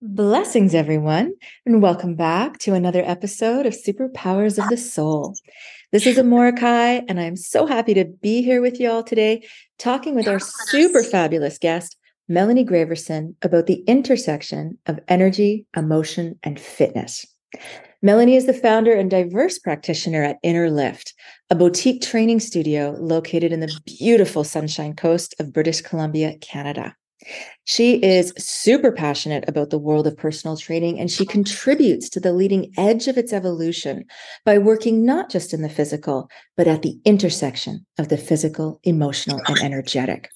Blessings, everyone, and welcome back to another episode of Superpowers of the Soul. This is Amorahki, and I'm so happy to be here with you all today, talking with our super fabulous guest, Melanie Graverson, about the intersection of energy, emotion, and fitness. Melanie is the founder and diverse practitioner at Inner Lift, a boutique training studio located in the beautiful Sunshine Coast of British Columbia, Canada. She is super passionate about the world of personal training and she contributes to the leading edge of its evolution by working not just in the physical, but at the intersection of the physical, emotional, and energetic.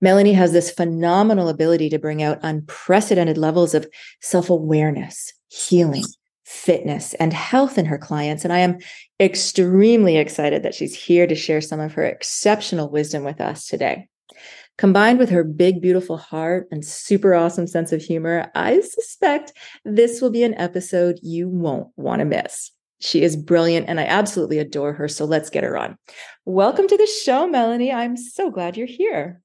Melanie has this phenomenal ability to bring out unprecedented levels of self awareness, healing, fitness, and health in her clients. And I am extremely excited that she's here to share some of her exceptional wisdom with us today. Combined with her big, beautiful heart and super awesome sense of humor, I suspect this will be an episode you won't want to miss. She is brilliant and I absolutely adore her. So let's get her on. Welcome to the show, Melanie. I'm so glad you're here.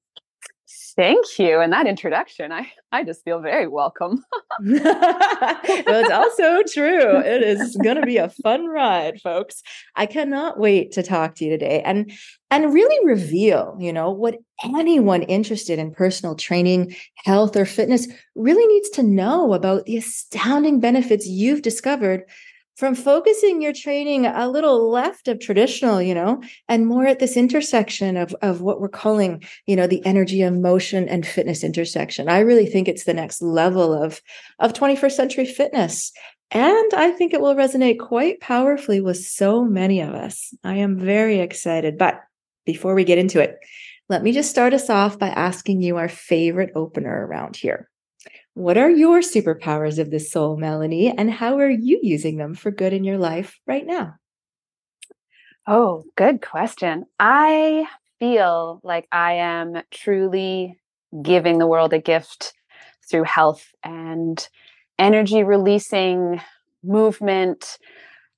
Thank you. And that introduction, I, I just feel very welcome. well, it's also true. It is going to be a fun ride, folks. I cannot wait to talk to you today and and really reveal, you know, what anyone interested in personal training, health or fitness really needs to know about the astounding benefits you've discovered from focusing your training a little left of traditional, you know, and more at this intersection of, of what we're calling, you know, the energy, emotion, and fitness intersection. I really think it's the next level of, of 21st century fitness. And I think it will resonate quite powerfully with so many of us. I am very excited. But before we get into it, let me just start us off by asking you our favorite opener around here. What are your superpowers of the soul, Melanie, and how are you using them for good in your life right now? Oh, good question. I feel like I am truly giving the world a gift through health and energy releasing movement,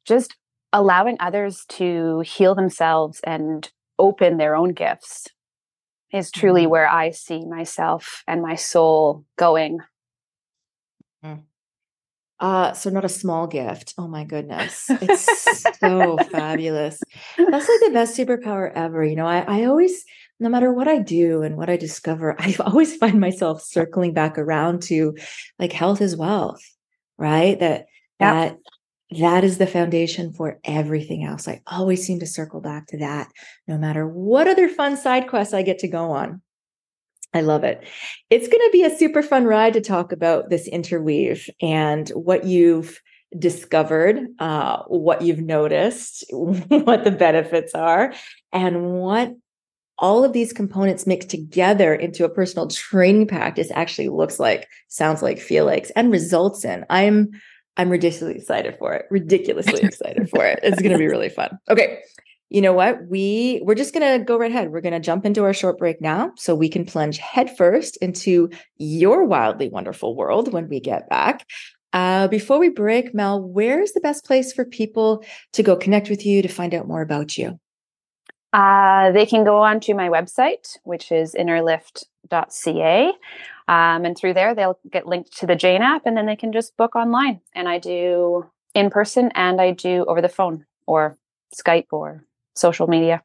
just allowing others to heal themselves and open their own gifts is truly mm-hmm. where I see myself and my soul going Mm. Uh, so not a small gift. Oh my goodness. It's so fabulous. That's like the best superpower ever. You know, I, I always, no matter what I do and what I discover, I always find myself circling back around to like health is wealth, right? That, that, that is the foundation for everything else. I always seem to circle back to that no matter what other fun side quests I get to go on. I love it. It's going to be a super fun ride to talk about this interweave and what you've discovered, uh, what you've noticed, what the benefits are, and what all of these components mixed together into a personal training practice actually looks like, sounds like, feel like, and results in. I'm I'm ridiculously excited for it. Ridiculously excited for it. It's going to be really fun. Okay you know what? We we're just going to go right ahead. We're going to jump into our short break now so we can plunge headfirst into your wildly wonderful world when we get back. Uh, before we break mel where's the best place for people to go connect with you to find out more about you? Uh, they can go on to my website which is innerlift.ca um, and through there they'll get linked to the jane app and then they can just book online. And i do in person and i do over the phone or skype or social media.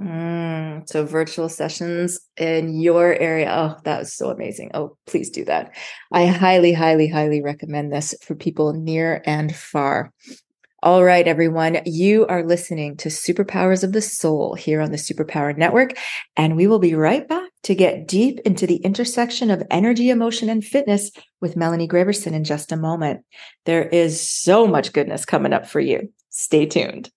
Mm, so virtual sessions in your area. Oh, that was so amazing. Oh, please do that. I highly, highly, highly recommend this for people near and far. All right, everyone, you are listening to Superpowers of the Soul here on the Superpower Network, and we will be right back to get deep into the intersection of energy, emotion, and fitness with Melanie Graverson in just a moment. There is so much goodness coming up for you. Stay tuned.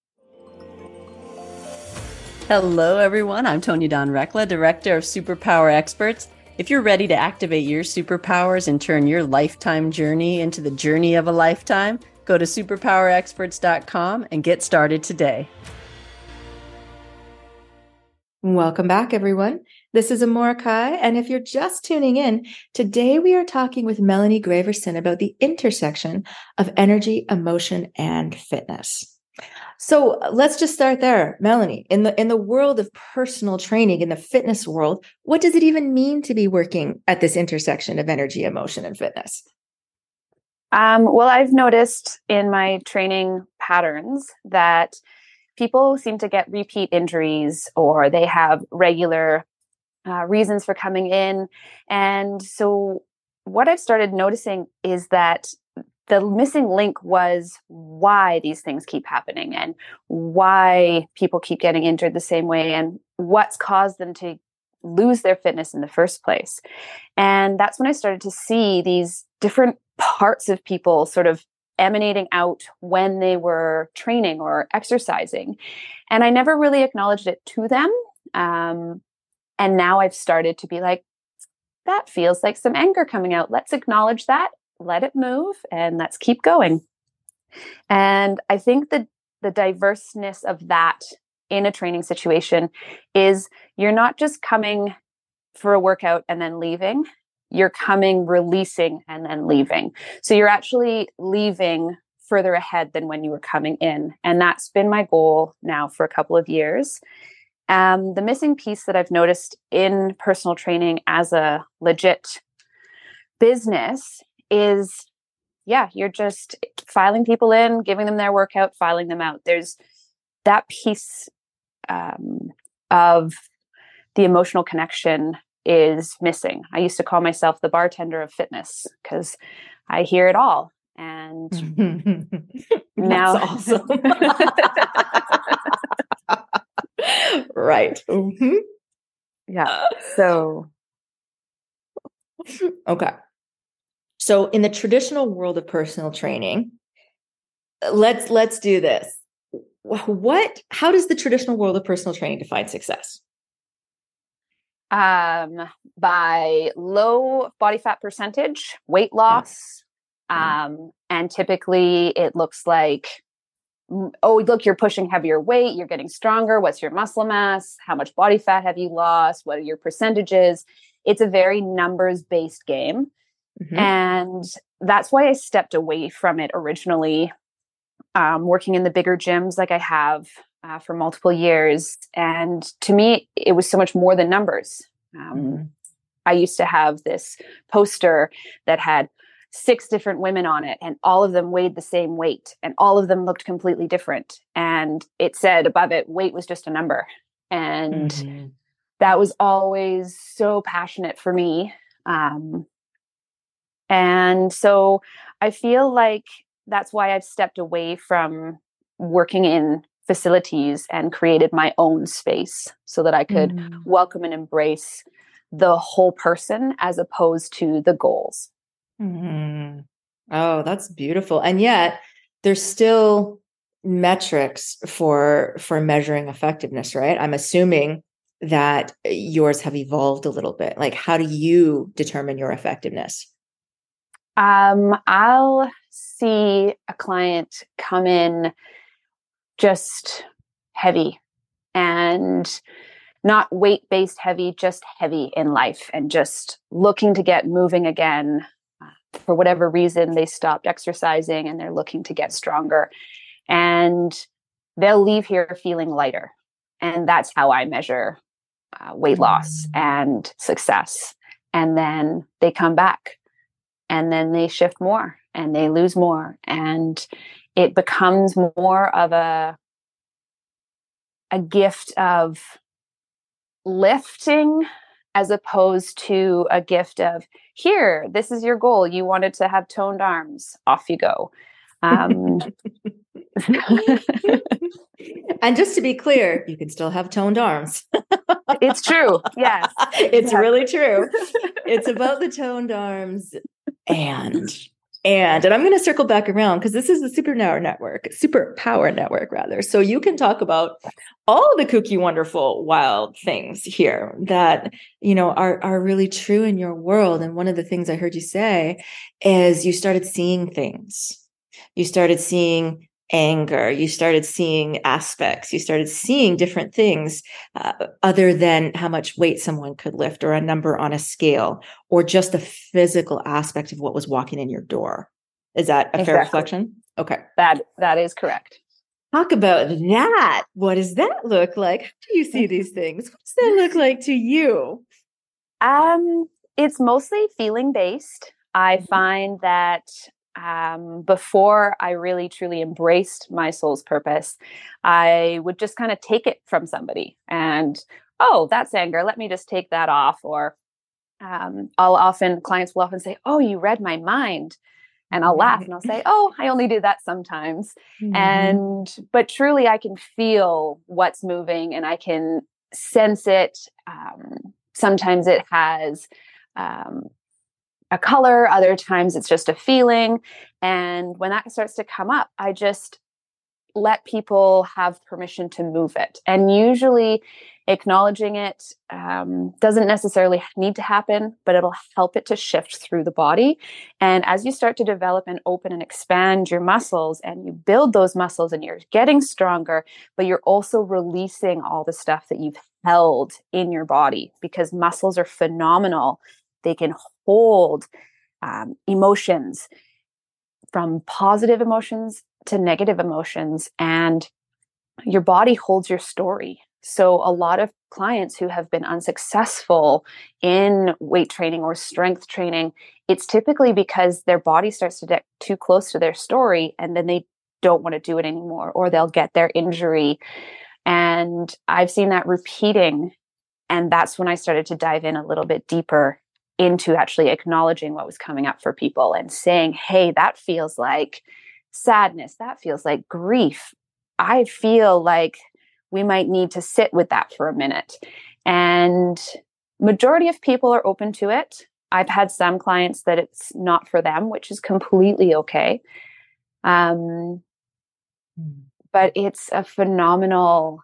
Hello, everyone. I'm Tonya Dawn Recla, Director of Superpower Experts. If you're ready to activate your superpowers and turn your lifetime journey into the journey of a lifetime, go to superpowerexperts.com and get started today. Welcome back, everyone. This is Amorahki, and if you're just tuning in, today we are talking with Melanie Graverson about the intersection of energy, emotion, and fitness. So uh, let's just start there, Melanie. In the in the world of personal training, in the fitness world, what does it even mean to be working at this intersection of energy, emotion, and fitness? Um, well, I've noticed in my training patterns that people seem to get repeat injuries or they have regular uh, reasons for coming in. And so, what I've started noticing is that the missing link was why these things keep happening and why people keep getting injured the same way and what's caused them to lose their fitness in the first place. And that's when I started to see these different parts of people sort of emanating out when they were training or exercising. And I never really acknowledged it to them. Um, and now I've started to be like, that feels like some anger coming out. Let's acknowledge that, let it move, and let's keep going. And I think that the diverseness of that in a training situation is you're not just coming for a workout and then leaving. You're coming releasing and then leaving. So you're actually leaving further ahead than when you were coming in. And that's been my goal now for a couple of years. Um, the missing piece that i've noticed in personal training as a legit business is yeah you're just filing people in giving them their workout filing them out there's that piece um, of the emotional connection is missing. I used to call myself the bartender of fitness because I hear it all. And now, awesome. right. Mm-hmm. Yeah. So, okay. So, in the traditional world of personal training, let's let's do this. What how does the traditional world of personal training define success? Um by low body fat percentage weight loss yeah. um and typically it looks like oh look you're pushing heavier weight you're getting stronger what's your muscle mass how much body fat have you lost what are your percentages? It's a very numbers based game mm-hmm. and that's why i stepped away from it originally um, working in the bigger gyms like I have uh, for multiple years. And to me, it was so much more than numbers. Um, mm-hmm. I used to have this poster that had six different women on it, and all of them weighed the same weight, and all of them looked completely different. And it said above it, weight was just a number. And mm-hmm. that was always so passionate for me. Um, and so I feel like that's why I've stepped away from working in facilities and created my own space so that I could mm. welcome and embrace the whole person as opposed to the goals. Mm-hmm. Oh, that's beautiful. And yet there's still metrics for for measuring effectiveness, right? I'm assuming that yours have evolved a little bit. Like how do you determine your effectiveness? Um, I'll see a client come in just heavy and not weight based heavy, just heavy in life and just looking to get moving again. Uh, for whatever reason, they stopped exercising and they're looking to get stronger. And they'll leave here feeling lighter. And that's how I measure uh, weight loss and success. And then they come back and then they shift more and they lose more and it becomes more of a a gift of lifting as opposed to a gift of here this is your goal. You wanted to have toned arms. Off you go. Um, and just to be clear you can still have toned arms. It's true. Yes. It's really true. It's about the toned arms and and and I'm going to circle back around because this is the superpower network, superpower network rather. So you can talk about all the kooky, wonderful, wild things here that you know are are really true in your world. And one of the things I heard you say is you started seeing things. You started seeing anger. You started seeing aspects. You started seeing different things uh, other than how much weight someone could lift or a number on a scale or just the physical aspect of what was walking in your door. Is that a exactly. fair reflection? Okay. That that is correct. Talk about that. What does that look like? How do you see these things? What does that look like to you? Um it's mostly feeling based i mm-hmm. find that um, before I really truly embraced my soul's purpose, I would just kind of take it from somebody and, oh, that's anger. Let me just take that off. Or um, I'll often, clients will often say, oh, you read my mind. And I'll laugh and I'll say, oh, I only do that sometimes. Mm-hmm. And, but truly, I can feel what's moving and I can sense it. Um, sometimes it has um, a color, other times it's just a feeling. And when that starts to come up, I just let people have permission to move it. And usually, acknowledging it um, doesn't necessarily need to happen, but it'll help it to shift through the body. And as you start to develop and open and expand your muscles and you build those muscles and you're getting stronger, but you're also releasing all the stuff that you've held in your body because muscles are phenomenal they can hold um, emotions from positive emotions to negative emotions. And your body holds your story. So, a lot of clients who have been unsuccessful in weight training or strength training, it's typically because their body starts to get too close to their story and then they don't want to do it anymore, or they'll get their injury. And I've seen that repeating. And that's when I started to dive in a little bit deeper into actually acknowledging what was coming up for people and saying, hey, that feels like sadness. That feels like grief. I feel like we might need to sit with that for a minute. And majority of people are open to it. I've had some clients that it's not for them, which is completely okay. Um, hmm. but it's a phenomenal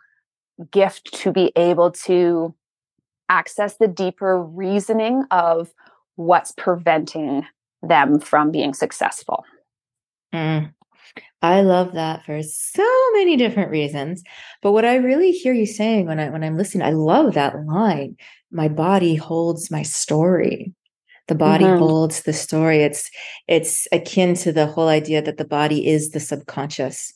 gift to be able to access the deeper reasoning of what's preventing them from being successful. Mm. I love that for so many different reasons. But what I really hear you saying when I when I'm listening, I love that line. My body holds my story. The body mm-hmm. holds the story. It's it's akin to the whole idea that the body is the subconscious.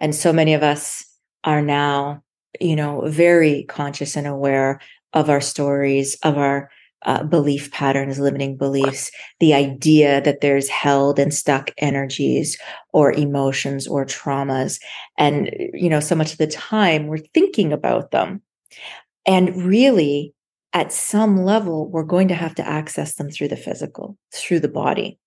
And so many of us are now, you know, very conscious and aware of our stories, of our uh, belief patterns, limiting beliefs, the idea that there's held and stuck energies or emotions or traumas. And, you know, so much of the time we're thinking about them. And really, at some level, we're going to have to access them through the physical, through the body.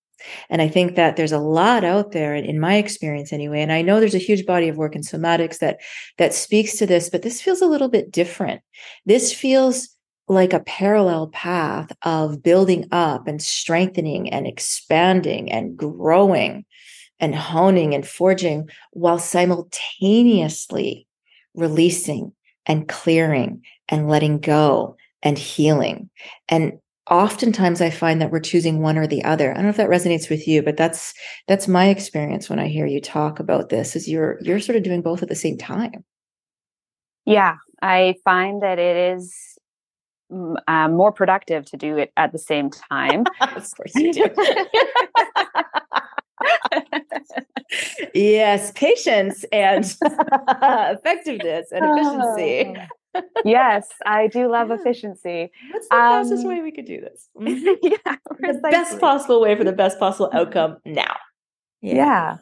And I think that there's a lot out there in my experience anyway. And I know there's a huge body of work in somatics that that speaks to this, but this feels a little bit different. This feels like a parallel path of building up and strengthening and expanding and growing and honing and forging while simultaneously releasing and clearing and letting go and healing. And oftentimes I find that we're choosing one or the other. I don't know if that resonates with you, but that's that's my experience when I hear you talk about this is you're you're sort of doing both at the same time. Yeah, I find that it is uh, more productive to do it at the same time. of course you do. yes, patience and effectiveness and efficiency. Yes, I do love efficiency. What's the um, fastest way we could do this? Mm-hmm. yeah, the best possible way for the best possible outcome now. Yeah. yeah.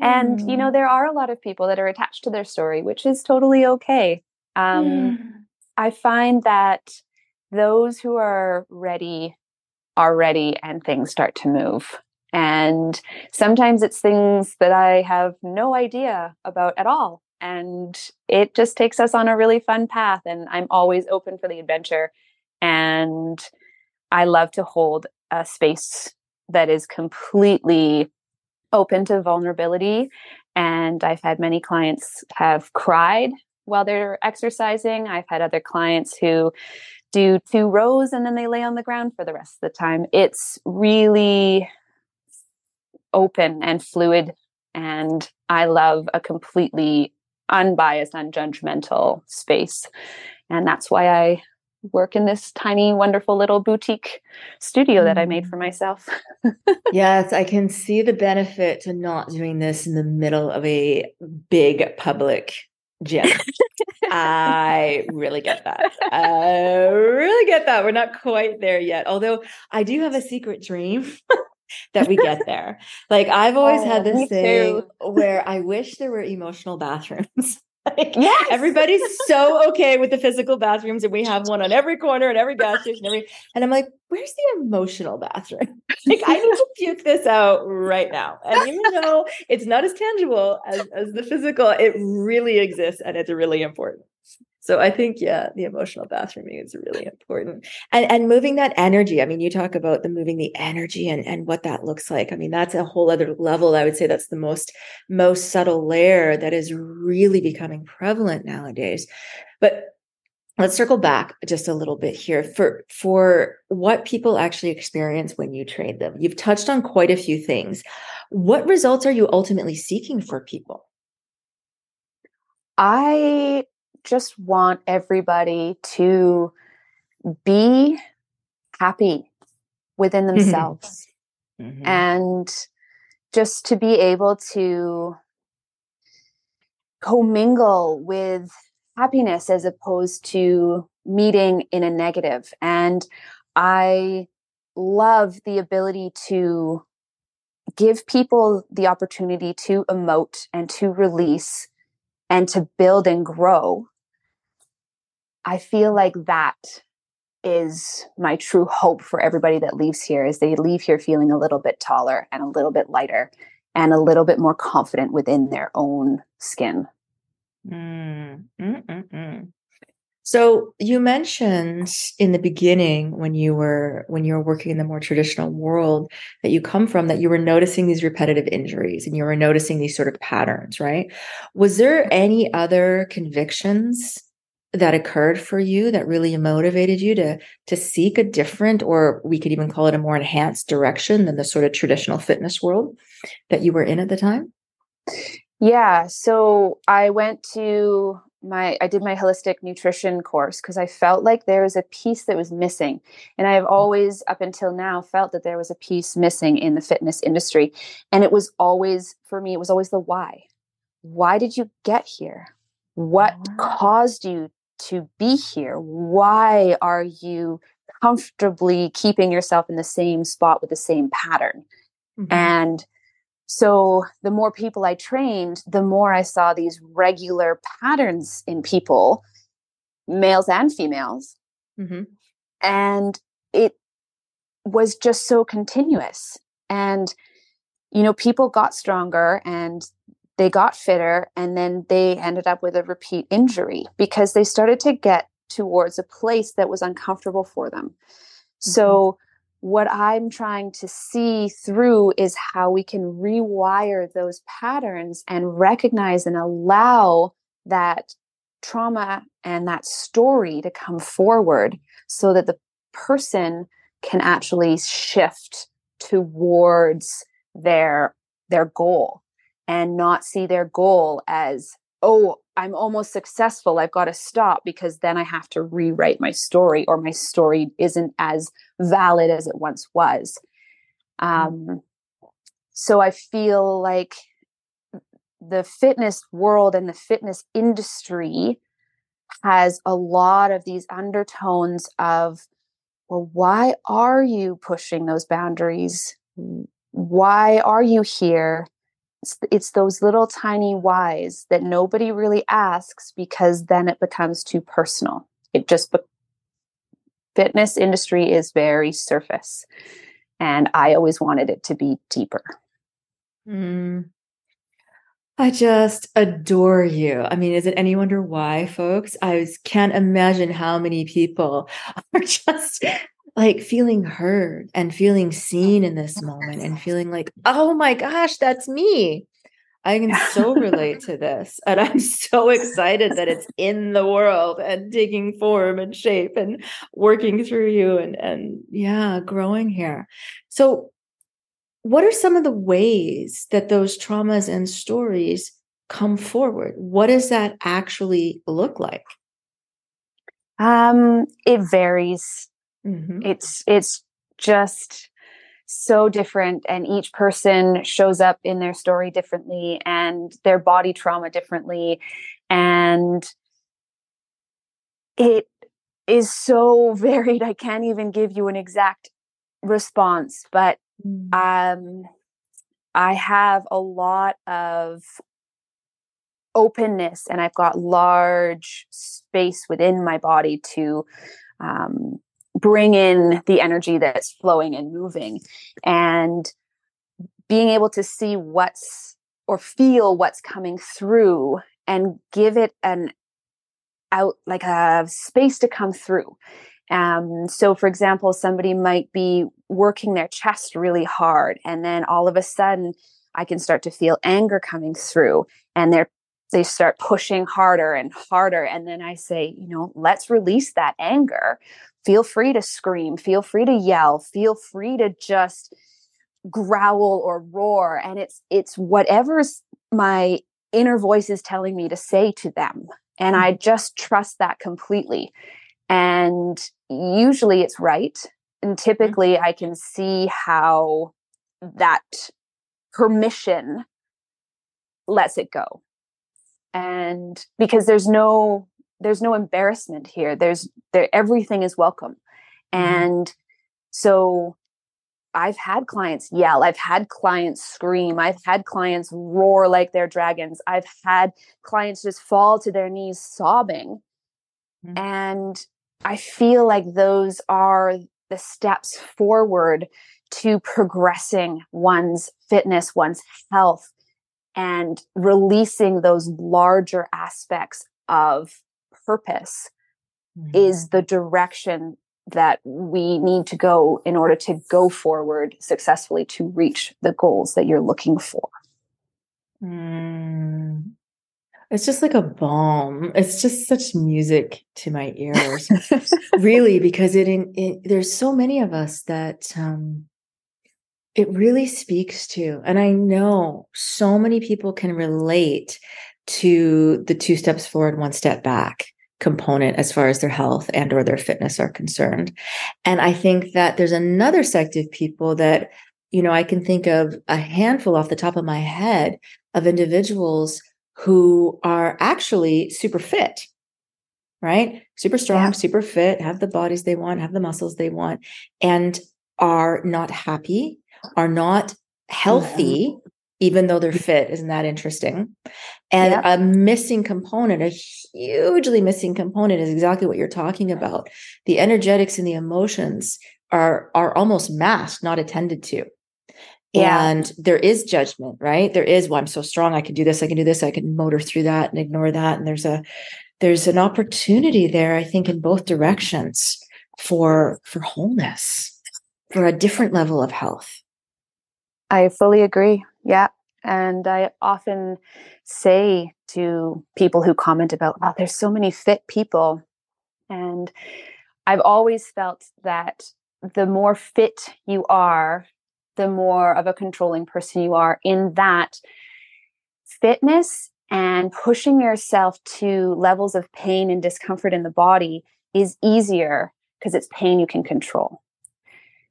And, mm. you know, mm. there are a lot of people that are attached to their story, which is totally okay. Um, mm. I find that those who are ready are ready and things start to move. And sometimes it's things that I have no idea about at all and it just takes us on a really fun path and i'm always open for the adventure and i love to hold a space that is completely open to vulnerability and i've had many clients have cried while they're exercising. I've had other clients who do two rows and then they lay on the ground for the rest of the time. It's really open and fluid and I love a completely unbiased, unjudgmental space. And that's why I work in this tiny, wonderful little boutique studio that I made for mm. myself. yes, I can see the benefit to not doing this in the middle of a big public gym. I really get that. I really get that. We're not quite there yet. Although I do have a secret dream that we get there. Like I've always Oh, had this thing too. where I wish there were emotional bathrooms. like Yes. everybody's so okay with the physical bathrooms and we have one on every corner and every gas station every and I'm like, where's the emotional bathroom? like I need to puke this out right now. And even though it's not as tangible as, as the physical, it really exists and it's really important. So I think, yeah, the emotional bathrooming is really important. And and moving that energy. I mean, you talk about the moving the energy and, and what that looks like. I mean, that's a whole other level. I would say that's the most most subtle layer that is really becoming prevalent nowadays. But let's circle back just a little bit here for for what people actually experience when you train them. You've touched on quite a few things. What results are you ultimately seeking for people? I just want everybody to be happy within themselves Mhm. and just to be able to commingle with happiness as opposed to meeting in a negative. And I love the ability to give people the opportunity to emote and to release and to build and grow. I feel like that is my true hope for everybody that leaves here is they leave here feeling a little bit taller and a little bit lighter and a little bit more confident within their own skin. Mm, mm, mm, mm. So you mentioned in the beginning when you were when you were working in the more traditional world that you come from that you were noticing these repetitive injuries and you were noticing these sort of patterns, right? Was there any other convictions that occurred for you that really motivated you to to seek a different or we could even call it a more enhanced direction than the sort of traditional fitness world that you were in at the time? Yeah, so I went to my I did my holistic nutrition course because I felt like there was a piece that was missing. And I've always up until now felt that there was a piece missing in the fitness industry. And it was always for me it was always the why. Why did you get here? What ah. caused you to be here? Why are you comfortably keeping yourself in the same spot with the same pattern? Mhm. And so the more people I trained, the more I saw these regular patterns in people, males and females. Mhm. And it was just so continuous. And, you know, people got stronger and they got fitter, and then they ended up with a repeat injury because they started to get towards a place that was uncomfortable for them. So, mm-hmm. what I'm trying to see through is how we can rewire those patterns and recognize and allow that trauma and that story to come forward so that the person can actually shift towards their their goal and not see their goal as oh i'm almost successful i've got to stop because then i have to rewrite my story or my story isn't as valid as it once was. Um, so i feel like the fitness world and the fitness industry has a lot of these undertones of well why are you pushing those boundaries? Why are you here it's, those little tiny whys that nobody really asks because then it becomes too personal it just be- fitness industry is very surface and i always wanted it to be deeper Mm. I just adore you. I mean, is it any wonder why, folks? I can't imagine how many people are just like feeling heard and feeling seen in this moment and feeling like, oh my gosh, that's me. I can so relate to this. And I'm so excited that it's in the world and taking form and shape and working through you and, and yeah, growing here. So, what are some of the ways that those traumas and stories come forward? What does that actually look like? um it varies Mhm. it's it's just so different and each person shows up in their story differently and their body trauma differently and it is so varied i can't even give you an exact response but mm. um, I have a lot of openness and I've got large space within my body to um, bring in the energy that's flowing and moving. And being able to see what's or feel what's coming through and give it an out like a space to come through. Um, so for example somebody might be working their chest really hard and then all of a sudden i can start to feel anger coming through and they're they start pushing harder and harder. And then i say you know let's release that anger feel free to scream feel free to yell feel free to just growl or roar and it's it's whatever's my inner voice is telling me to say to them and i mm-hmm. just trust that completely and usually it's right and mm-hmm. typically i can see how that permission lets it go and because there's no there's no embarrassment here. There's there everything is welcome. Mm-hmm. and so i've had clients yell. I've had clients scream. I've had clients roar like they're dragons. I've had clients just fall to their knees sobbing. Mm-hmm. and i feel like those are the steps forward to progressing one's fitness one's health and releasing those larger aspects of purpose mm-hmm. is the direction that we need to go in order to go forward successfully to reach the goals that you're looking for. Mm. It's just like a balm. It's just such music to my ears, really, because it, it, there's so many of us that um, it really speaks to. And I know so many people can relate to the two steps forward, one step back component as far as their health and or their fitness are concerned. And I think that there's another sect of people that, you know, I can think of a handful off the top of my head of individuals who are actually super fit, right? Super strong, yeah. super fit, have the bodies they want, have the muscles they want, and are not happy are not healthy, mm-hmm. even though they're fit. Isn't that interesting? And yeah. a missing component, a hugely missing component is exactly what you're talking about. The energetics and the emotions are are almost masked, not attended to. Yeah. And there is judgment, right? There is, well, I'm so strong, I can do this, I can do this, I can motor through that and ignore that. And there's a there's an opportunity there, I think, in both directions for for wholeness, for a different level of health. I fully agree. Yeah. And I often say to people who comment about, oh, there's so many fit people. And I've always felt that the more fit you are, the more of a controlling person you are, in that fitness and pushing yourself to levels of pain and discomfort in the body is easier because it's pain you can control.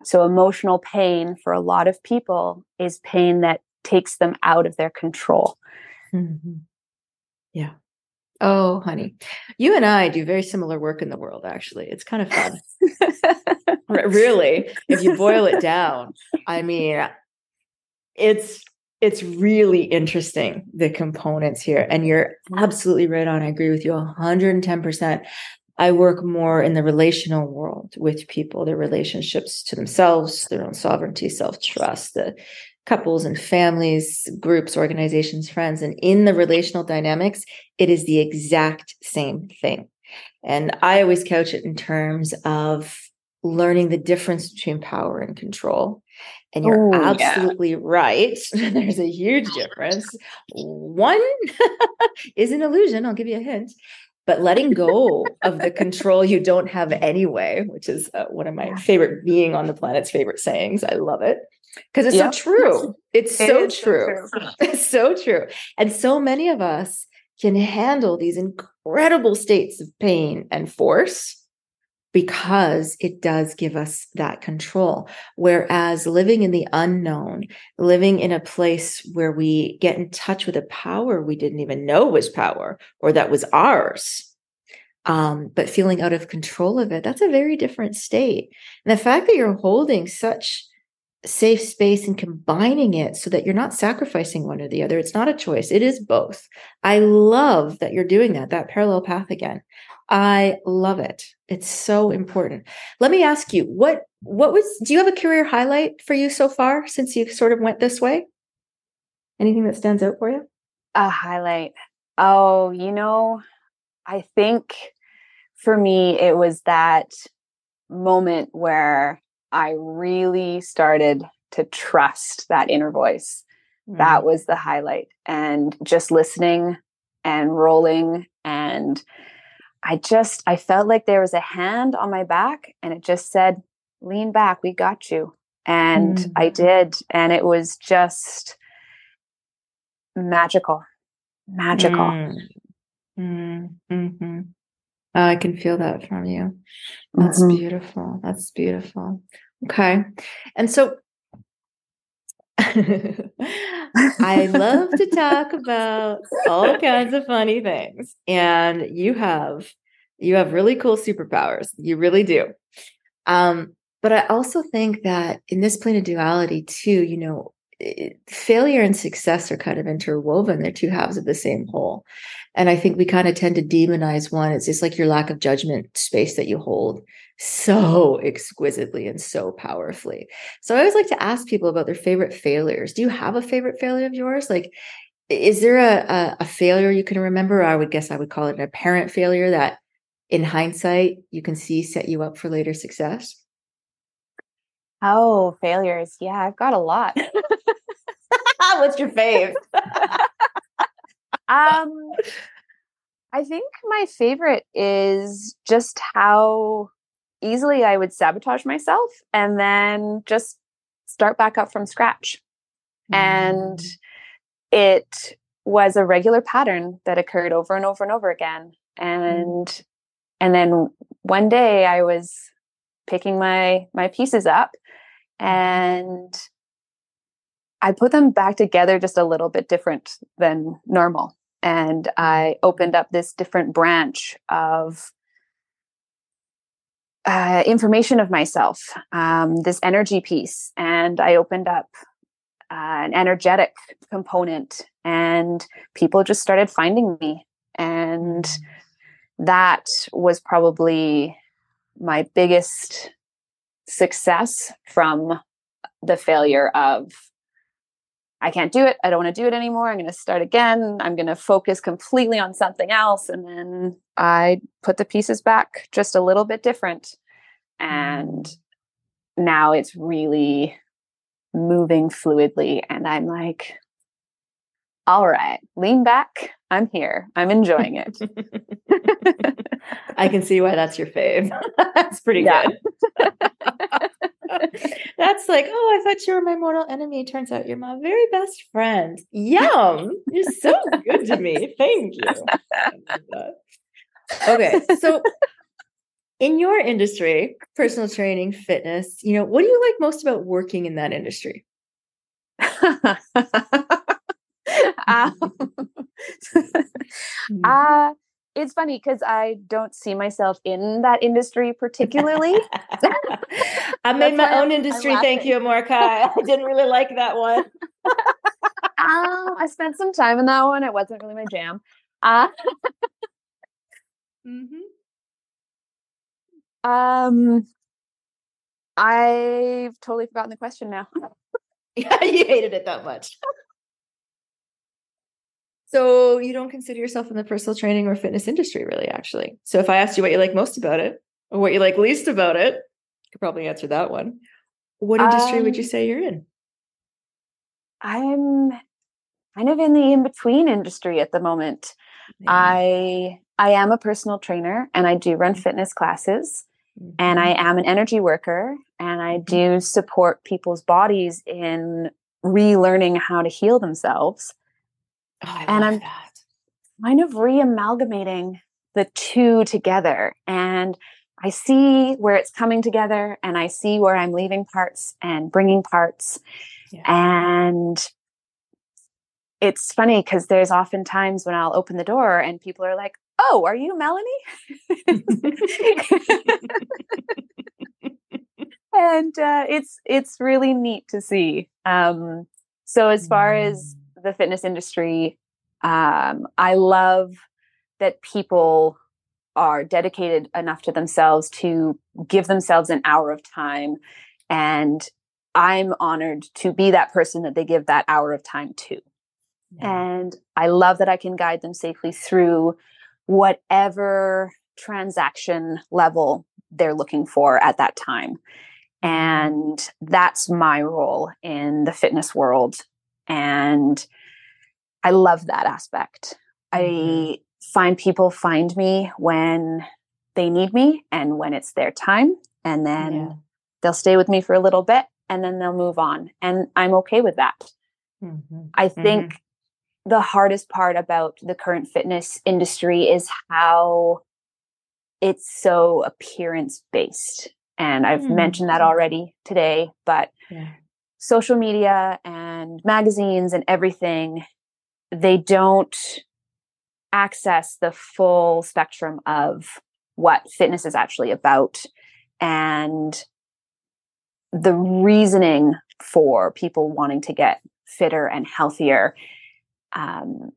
So, emotional pain for a lot of people is pain that takes them out of their control. Mm-hmm. Yeah. Oh, honey, you and I do very similar work in the world, actually. It's kind of fun. really, if you boil it down, I mean, it's it's really interesting the components here and you're absolutely right on i agree with you 110% I work more in the relational world with people, their relationships to themselves, their own sovereignty, self trust, the couples and families, groups, organizations, friends. And in the relational dynamics, it is the exact same thing. And I always couch it in terms of learning the difference between power and control. And you're Ooh, absolutely yeah. right. There's a huge difference. One is an illusion. I'll give you a hint but letting go of the control you don't have anyway, which is uh, one of my favorite being on the planet's favorite sayings. I love it because it's yep. so true. It's it so true. So true. it's so true. And so many of us can handle these incredible states of pain and force because it does give us that control. Whereas living in the unknown, living in a place where we get in touch with a power we didn't even know was power or that was ours, um, but feeling out of control of it, that's a very different state. And the fact that you're holding such safe space and combining it so that you're not sacrificing one or the other. It's not a choice, it is both. I love that you're doing that, that parallel path again. I love it. It's so important. Let me ask you, what what was do you have a career highlight for you so far since you sort of went this way? Anything that stands out for you? A highlight. Oh, you know, I think for me it was that moment where I really started to trust that inner voice. Mm. That was the highlight. And just listening and rolling and I just I felt like there was a hand on my back and it just said lean back we got you and mm. I did and it was just magical magical mm. Mm. Mm-hmm. Oh, I can feel that from you. That's mm-hmm. beautiful. That's beautiful. Okay. And so I love to talk about all kinds of funny things. And you have you have really cool superpowers. You really do. Um, but I also think that in this plane of duality, too, you know, Eh, failure and success are kind of interwoven. They're two halves of the same whole. And I think we kind of tend to demonize one. It's just like your lack of judgment space that you hold so exquisitely and so powerfully. So I always like to ask people about their favorite failures. Do you have a favorite failure of yours? Like, is there a, a, a failure you can remember? I would guess I would call it an apparent failure that in hindsight you can see set you up for later success? Oh, failures. Yeah, I've got a lot. What's your fave? um I think my favorite is just how easily I would sabotage myself and then just start back up from scratch. Mm. And it was a regular pattern that occurred over and over and over again. And mm. and then one day I was picking my my pieces up and I put them back together just a little bit different than normal. And I opened up this different branch of uh, information of myself, um, this energy piece, and I opened up uh, an energetic component, and people just started finding me. And that was probably my biggest success from the failure of I can't do it. I don't want to do it anymore. I'm going to start again. I'm going to focus completely on something else. And then I put the pieces back just a little bit different. And now it's really moving fluidly. And I'm like, all right, lean back. I'm here. I'm enjoying it. I can see why that's your fave. that's pretty yeah. good. That's like, oh, I thought you were my mortal enemy. Turns out you're my very best friend. Yum. You're so good to me. Thank you. Okay. So in your industry, personal training, fitness, you know, what do you like most about working in that industry? um, uh, it's funny because I don't see myself in that industry particularly. I made my own I'm, industry. I'm thank you, Mordecai. I didn't really like that one. um, I spent some time in that one. It wasn't really my jam. Uh, mm-hmm. Um, I've totally forgotten the question now. yeah, you hated it that much. So you don't consider yourself in the personal training or fitness industry, really, actually. So if I asked you what you like most about it or what you like least about it, you could probably answer that one. What industry um, would you um, say you're in? I'm kind of in the in-between industry at the moment. Yeah. I I am a personal trainer and I do run mm-hmm. fitness classes mm-hmm. and I mm-hmm. am an energy worker and I mm-hmm. do support people's bodies in relearning how to heal themselves Oh, and I'm that. kind of re-amalgamating the two together. And I see where it's coming together and I see where I'm leaving parts and bringing parts. Yeah. And it's funny because there's often times when I'll open the door and people are like, Oh, are you Melanie? and uh, it's it's really neat to see. Um, so as far as mm. The fitness industry, um, I love that people are dedicated enough to themselves to give themselves an hour of time and i'm honored to be that person that they give that hour of time to. Yeah. and i love that i can guide them safely through whatever transaction level they're looking for at that time. And that's my role in the fitness world and i love that aspect mm-hmm. i find people find me when they need me and when it's their time and then yeah. they'll stay with me for a little bit and then they'll move on and i'm okay with that mm-hmm. i think mm-hmm. the hardest part about the current fitness industry is how it's so appearance based and i've mm-hmm. mentioned that already today but yeah. Social media and magazines and everything they don't access the full spectrum of what fitness is actually about and the reasoning for people wanting to get fitter and healthier um,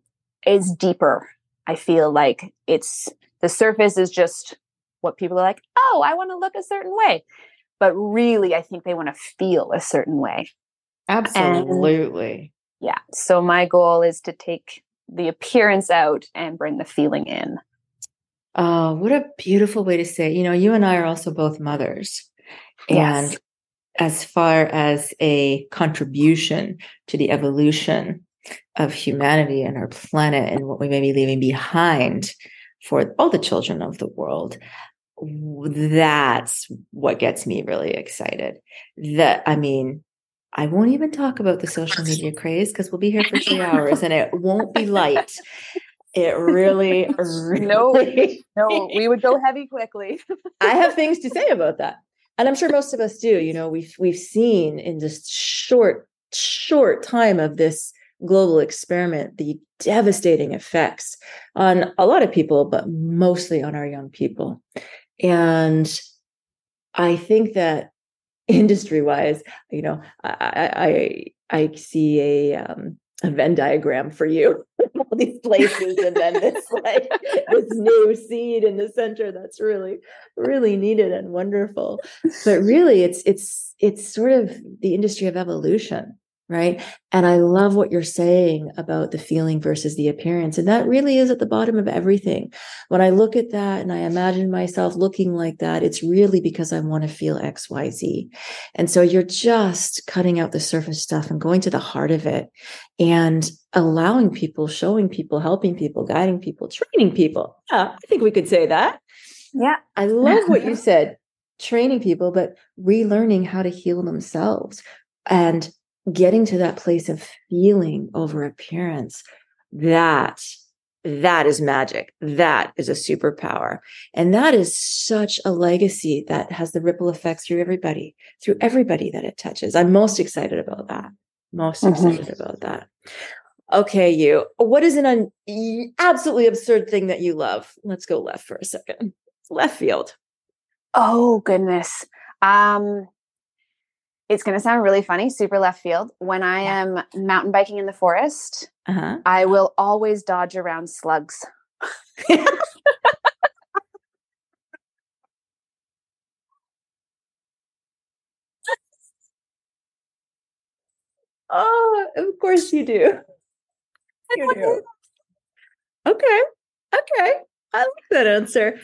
is deeper. I feel like it's the surface is just what people are like, oh, I want to look a certain way. But really, I think they want to feel a certain way. Absolutely. And yeah. So my goal is to take the appearance out and bring the feeling in. Oh, what a beautiful way to say. It. You know, you and I are also both mothers. Yes. And as far as a contribution to the evolution of humanity and our planet and what we may be leaving behind for all the children of the world, that's what gets me really excited. That, I mean, I won't even talk about the social media craze because we'll be here for three hours and it won't be light. It really, really no, no, we would go heavy quickly. I have things to say about that, and I'm sure most of us do. You know, we've we've seen in this short short time of this global experiment the devastating effects on a lot of people, but mostly on our young people, and I think that industry wise, you know, I I I see a um, a Venn diagram for you, all these places, and then this like this new seed in the center that's really really needed and wonderful. But really, it's it's it's sort of the industry of evolution right? And I love what you're saying about the feeling versus the appearance. And that really is at the bottom of everything. When I look at that and I imagine myself looking like that, it's really because I want to feel XYZ. And so you're just cutting out the surface stuff and going to the heart of it and allowing people, showing people, helping people, guiding people, training people. Yeah, I think we could say that. Yeah. I love what you said training people, but relearning how to heal themselves and getting to that place of feeling over appearance that that is magic. That is a superpower. And that is such a legacy that has the ripple effects through everybody through everybody that it touches. I'm most excited about that. Most mm-hmm. excited about that. Okay you. What is an un- absolutely absurd thing that you love? Let's go left for a second. Left field. Oh goodness. Um it's going to sound really funny, super left field. When I yeah. am mountain biking in the forest, uh-huh. I will always dodge around slugs. oh, of course you do. You do. Okay. Okay. I like that answer.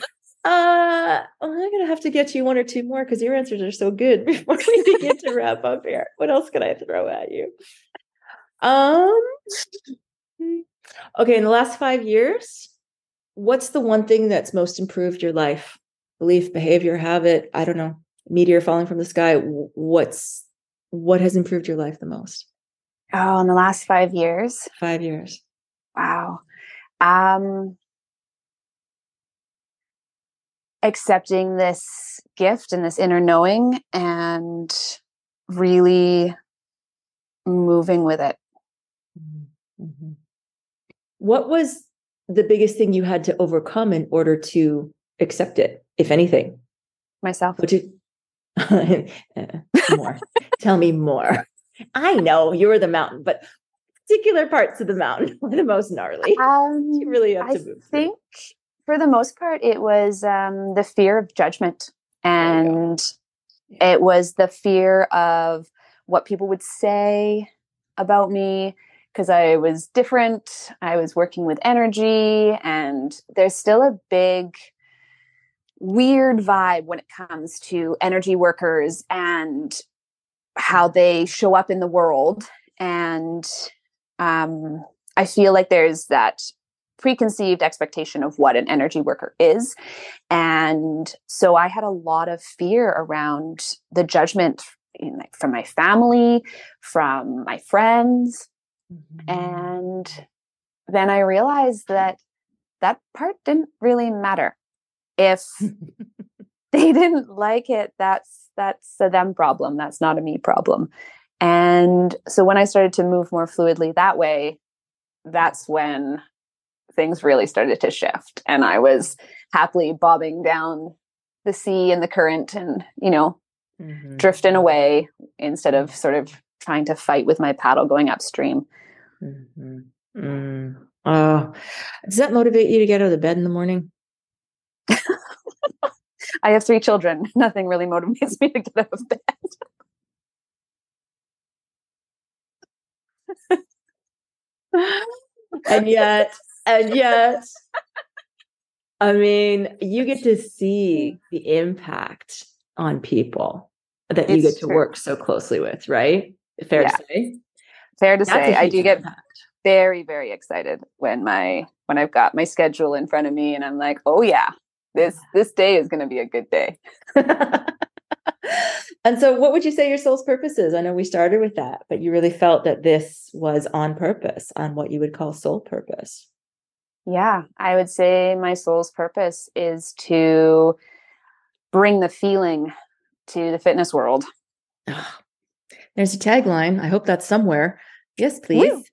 Uh, I'm gonna have to get you one or two more because your answers are so good before we begin to wrap up here. What else can I throw at you? Um. Okay, in the last five years, what's the one thing that's most improved your life? Belief, behavior, habit. I don't know. Meteor falling from the sky. What's what has improved your life the most? Oh, in the last five years. Five years. Wow. Um accepting this gift and this inner knowing and really moving with it. Mm-hmm. What was the biggest thing you had to overcome in order to accept it, if anything? Myself. What did, more. Tell me more. I know you're the mountain, but particular parts of the mountain were the most gnarly. Um, you really have to I move. I think for the most part, it was um, the fear of judgment, and yeah. it was the fear of what people would say about me because I was different. I was working with energy, and there's still a big weird vibe when it comes to energy workers and how they show up in the world. And um, I feel like there's that preconceived expectation of what an energy worker is. And so I had a lot of fear around the judgment from my family, from my friends. Mm-hmm. And then I realized that that part didn't really matter. If they didn't like it, that's that's a them problem. That's not a me problem. And so when I started to move more fluidly that way, that's when things really started to shift. And I was happily bobbing down the sea and the current and, you know, mm-hmm. drifting away instead of sort of trying to fight with my paddle going upstream. Mm-hmm. Mm. Uh, does that motivate you to get out of bed in the morning? I have three children. Nothing really motivates me to get out of bed. and yet, and yet, I mean, you get to see the impact on people that it's you get to true. work so closely with, right? Fair yeah. to say. Fair to That's say. I do get impact. very, very excited when my when I've got my schedule in front of me and I'm like, oh yeah, this this day is gonna be a good day. and so what would you say your soul's purpose is? I know we started with that, but you really felt that this was on purpose, on what you would call soul purpose. Yeah, I would say my soul's purpose is to bring the feeling to the fitness world. Oh, there's a tagline. I hope that's somewhere. Yes, please.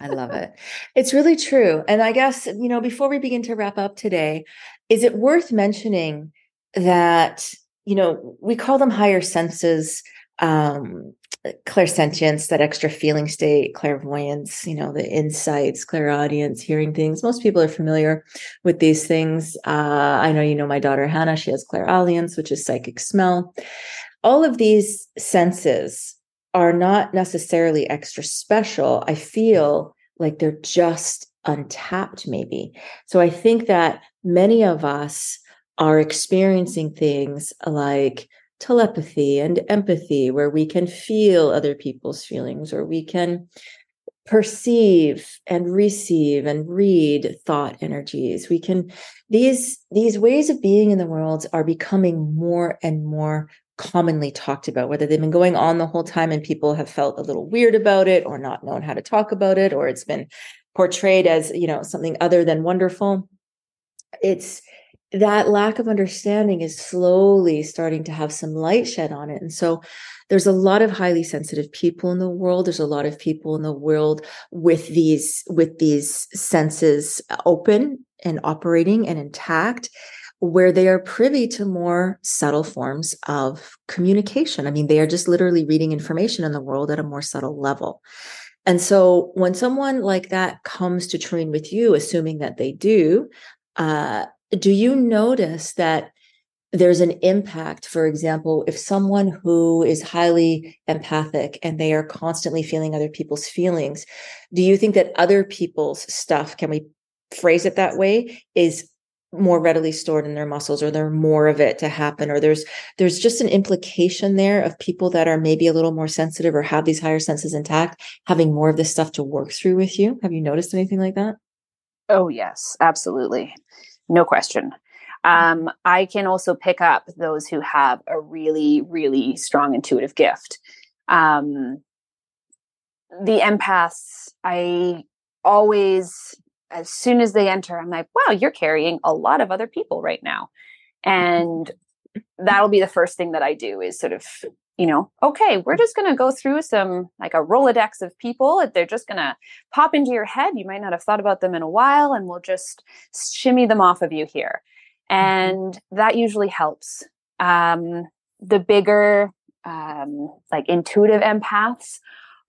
I love it. It's really true. And I guess, you know, before we begin to wrap up today, is it worth mentioning that, you know, we call them higher senses, um, clairsentience, that extra feeling state, clairvoyance, you know, the insights, clairaudience, hearing things. Most people are familiar with these things. Uh, I know you know my daughter Hannah, she has clairaudience, which is psychic smell. All of these senses are not necessarily extra special. I feel like they're just untapped, maybe. So I think that many of us are experiencing things like telepathy and empathy, where we can feel other people's feelings or we can perceive and receive and read thought energies. We can these these ways of being in the world are becoming more and more commonly talked about whether they've been going on the whole time and people have felt a little weird about it or not known how to talk about it or it's been portrayed as you know something other than wonderful. It's that lack of understanding is slowly starting to have some light shed on it. And so there's a lot of highly sensitive people in the world. There's a lot of people in the world with these, with these senses open and operating and intact where they are privy to more subtle forms of communication. I mean, they are just literally reading information in the world at a more subtle level. And so when someone like that comes to train with you, assuming that they do, uh, do you notice that there's an impact for example if someone who is highly empathic and they are constantly feeling other people's feelings do you think that other people's stuff can we phrase it that way is more readily stored in their muscles or there's more of it to happen? Or there's there's just an implication there of people that are maybe a little more sensitive or have these higher senses intact having more of this stuff to work through with you? Have you noticed anything like that? Oh yes absolutely no question. Um, I can also pick up those who have a really, really strong intuitive gift. Um, the empaths, I always, as soon as they enter, I'm like, wow, you're carrying a lot of other people right now. And that'll be the first thing that I do is sort of you know, okay, we're just going to go through some like a Rolodex of people. They're just going to pop into your head. You might not have thought about them in a while, and we'll just shimmy them off of you here. Mm-hmm. And that usually helps. Um, the bigger um, like intuitive empaths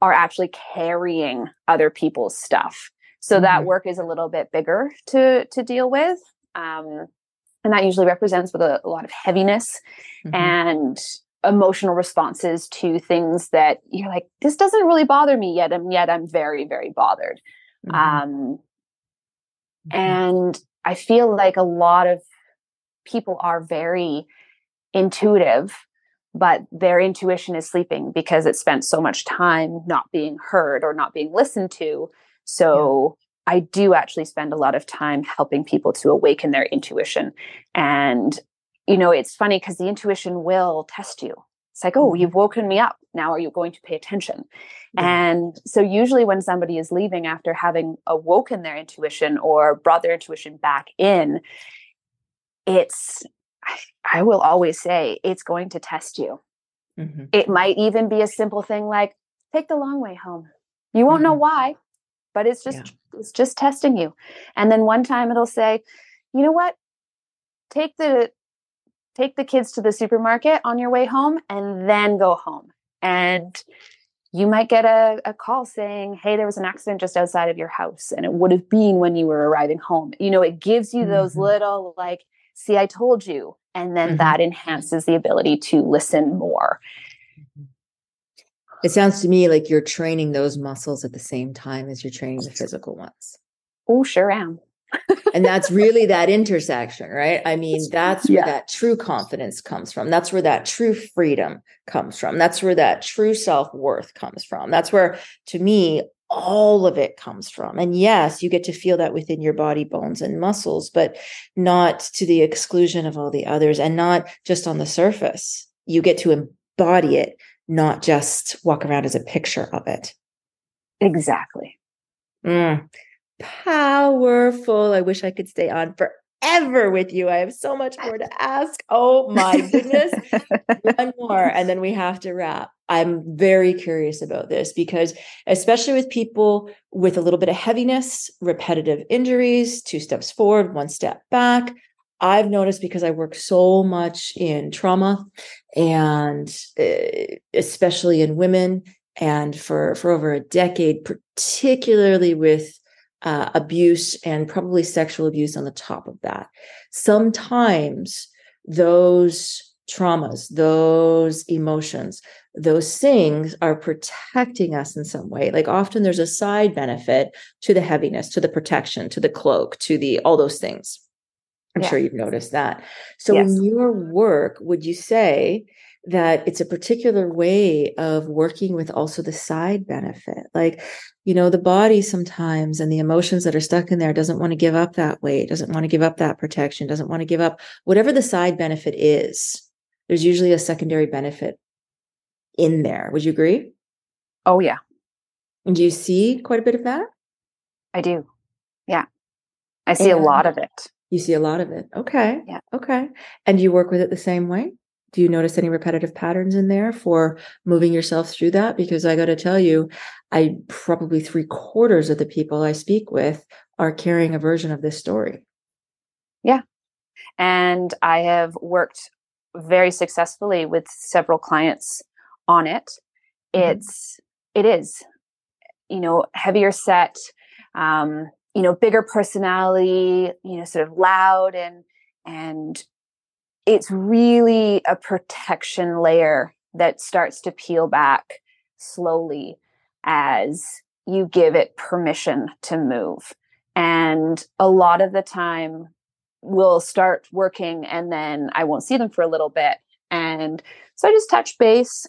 are actually carrying other people's stuff so mm-hmm. that work is a little bit bigger to to deal with um, and that usually represents with a, a lot of heaviness mm-hmm. and emotional responses to things that you're like this doesn't really bother me yet and yet i'm very very bothered mm-hmm. um, mm-hmm. and i feel like a lot of people are very intuitive but their intuition is sleeping because it spent so much time not being heard or not being listened to so yeah. i do actually spend a lot of time helping people to awaken their intuition and you know, it's funny because the intuition will test you. It's like, oh, mm-hmm. you've woken me up. Now are you going to pay attention? Yeah. And so usually when somebody is leaving after having awoken their intuition or brought their intuition back in, it's I will always say it's going to test you. Mm-hmm. It might even be a simple thing like take the long way home. You won't mm-hmm. know why, but it's just yeah. it's just testing you. And then one time it'll say, "You know what? Take the take the kids to the supermarket on your way home and then go home. And you might get a, a call saying, Hey, there was an accident just outside of your house. And it would have been when you were arriving home. You know, it gives you those mm-hmm. little, like, see, I told you. And then mm-hmm. that enhances the ability to listen more. It sounds to me like you're training those muscles at the same time as you're training the physical ones. Oh, sure am and that's really that intersection, right? I mean, that's where yeah. that true confidence comes from. That's where that true freedom comes from. That's where that true self worth comes from. That's where, to me, all of it comes from. And yes, you get to feel that within your body, bones, and muscles, but not to the exclusion of all the others and not just on the surface. You get to embody it, not just walk around as a picture of it. Exactly. Mm powerful. I wish I could stay on forever with you. I have so much more to ask. Oh my goodness. One more, and then we have to wrap. I'm very curious about this because, especially with people with a little bit of heaviness, repetitive injuries, two steps forward, one step back. I've noticed because I work so much in trauma and uh, especially in women and for for over a decade particularly with uh, abuse and probably sexual abuse on the top of that. Sometimes those traumas, those emotions, those things are protecting us in some way. Like often there's a side benefit to the heaviness, to the protection, to the cloak, to the all those things. I'm sure you've noticed that. So yes. in your work, would you say that it's a particular way of working with also the side benefit. Like, you know, the body sometimes and the emotions that are stuck in there doesn't want to give up that weight, doesn't want to give up that protection, doesn't want to give up whatever the side benefit is. There's usually a secondary benefit in there. Would you agree? Oh, yeah. And do you see quite a bit of that? I do. Yeah. I see and a lot of it. You see a lot of it. Okay. Yeah. Okay. And you work with it the same way? Do you notice any repetitive patterns in there for moving yourself through that? Because i got to tell you i probably three quarters of the people i speak with are carrying a version of this story. Yeah. And i have worked very successfully with several clients on it. Mm-hmm. it's it is you know heavier set um you know bigger personality you know sort of loud and and it's really a protection layer that starts to peel back slowly as you give it permission to move. And a lot of the time, we'll start working and then I won't see them for a little bit. And so I just touch base.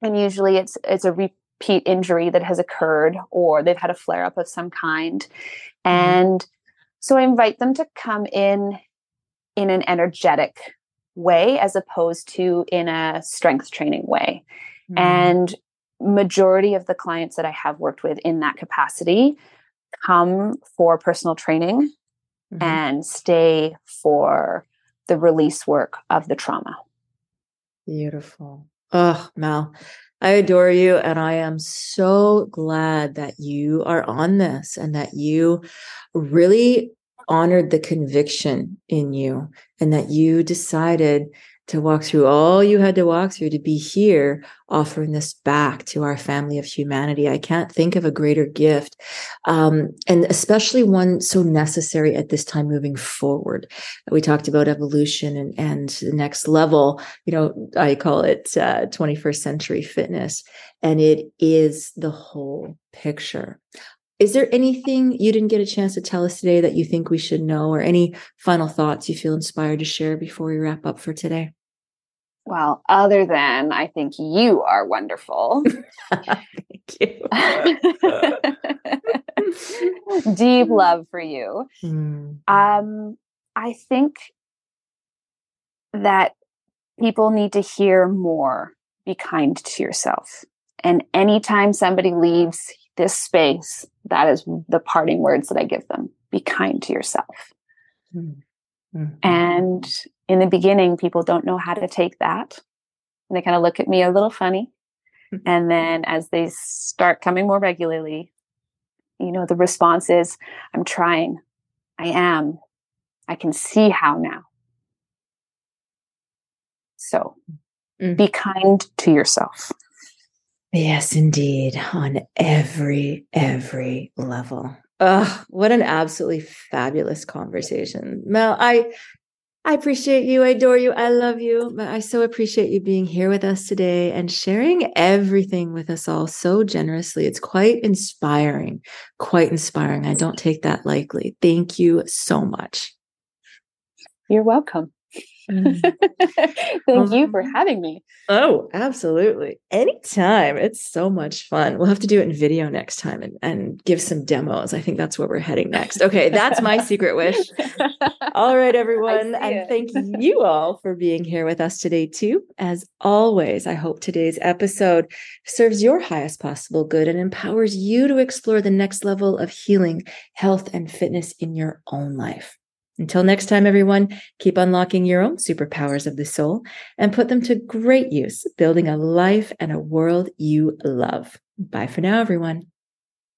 And usually it's it's a repeat injury that has occurred or they've had a flare up of some kind. Mm-hmm. And so I invite them to come in in an energetic way as opposed to in a strength training way. Mm. And majority of the clients that I have worked with in that capacity come for personal training mm-hmm. and stay for the release work of the trauma. Beautiful. Oh, Mel, I adore you. And I am so glad that you are on this and that you really honored the conviction in you and that you decided to walk through all you had to walk through to be here offering this back to our family of humanity. I can't think of a greater gift. Um, and especially one so necessary at this time moving forward. We talked about evolution and, and the next level, you know, I call it uh, 21st century fitness. And it is the whole picture. Is there anything you didn't get a chance to tell us today that you think we should know, or any final thoughts you feel inspired to share before we wrap up for today? Well, other than I think you are wonderful. Thank you. Deep love for you. Mm. Um, I think that people need to hear more. Be kind to yourself. And anytime somebody leaves this space, that is the parting words that I give them. Be kind to yourself. Mm-hmm. And in the beginning, people don't know how to take that. And they kind of look at me a little funny. Mm-hmm. And then as they start coming more regularly, you know, the response is, I'm trying. I am. I can see how now. So Mm. be kind to yourself. Yes, indeed. On every, every level. Oh, what an absolutely fabulous conversation. Mel, I I appreciate you. I adore you. I love you. But I so appreciate you being here with us today and sharing everything with us all so generously. It's quite inspiring. Quite inspiring. I don't take that lightly. Thank you so much. You're welcome. Mm. Thank you for having me. Oh, absolutely. Anytime. It's so much fun. We'll have to do it in video next time and, and give some demos. I think that's where we're heading next. Okay, that's my secret wish. All right, everyone. And it. thank you all for being here with us today, too. As always, I hope today's episode serves your highest possible good and empowers you to explore the next level of healing, health, and fitness in your own life. Until next time, everyone, keep unlocking your own superpowers of the soul and put them to great use, building a life and a world you love. Bye for now, everyone.